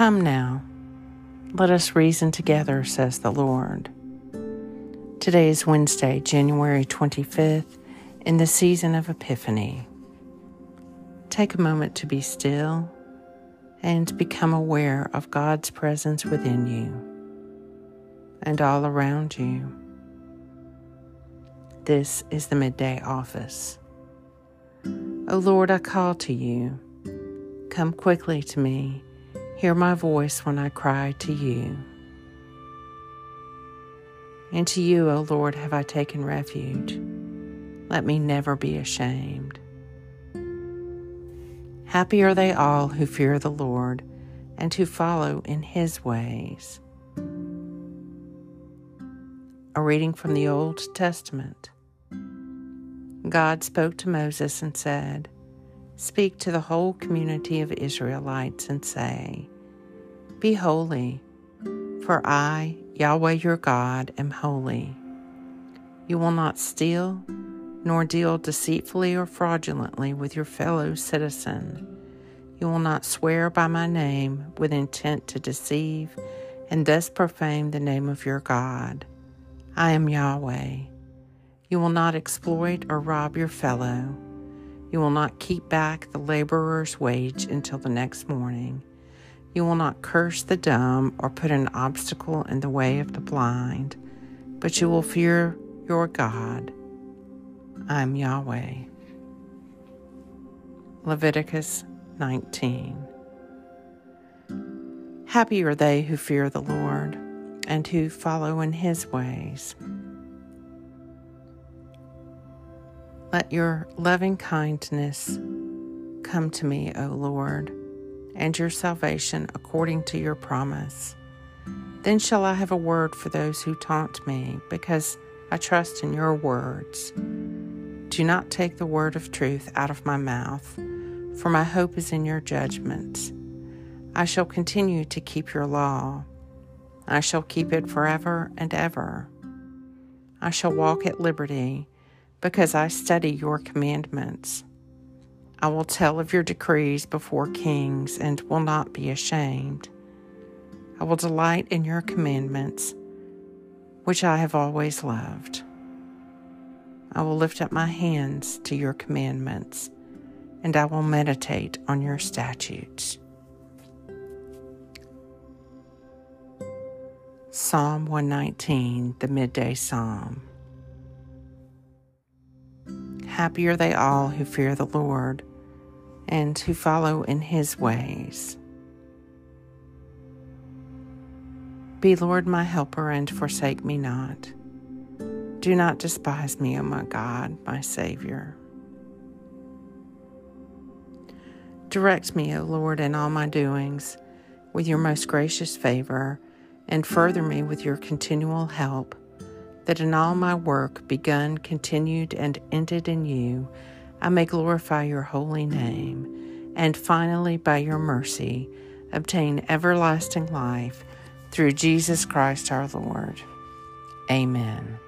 Come now, let us reason together, says the Lord. Today is Wednesday, January 25th, in the season of Epiphany. Take a moment to be still and become aware of God's presence within you and all around you. This is the midday office. O Lord, I call to you. Come quickly to me. Hear my voice when I cry to you. And to you, O Lord, have I taken refuge. Let me never be ashamed. Happy are they all who fear the Lord and who follow in his ways. A reading from the Old Testament. God spoke to Moses and said, Speak to the whole community of Israelites and say, Be holy, for I, Yahweh your God, am holy. You will not steal, nor deal deceitfully or fraudulently with your fellow citizen. You will not swear by my name with intent to deceive and thus profane the name of your God. I am Yahweh. You will not exploit or rob your fellow. You will not keep back the laborer's wage until the next morning. You will not curse the dumb or put an obstacle in the way of the blind, but you will fear your God. I am Yahweh. Leviticus 19. Happy are they who fear the Lord and who follow in his ways. Let your loving kindness come to me, O Lord, and your salvation according to your promise. Then shall I have a word for those who taunt me, because I trust in your words. Do not take the word of truth out of my mouth, for my hope is in your judgments. I shall continue to keep your law. I shall keep it forever and ever. I shall walk at liberty because I study your commandments. I will tell of your decrees before kings and will not be ashamed. I will delight in your commandments, which I have always loved. I will lift up my hands to your commandments, and I will meditate on your statutes. Psalm 119, the Midday Psalm. Happy are they all who fear the Lord and who follow in his ways. Be, Lord, my helper, and forsake me not. Do not despise me, O my God, my Savior. Direct me, O Lord, in all my doings with your most gracious favor, and further me with your continual help that in all my work, begun, continued, and ended in you, I may glorify your holy name, and finally, by your mercy, obtain everlasting life through Jesus Christ our Lord. Amen.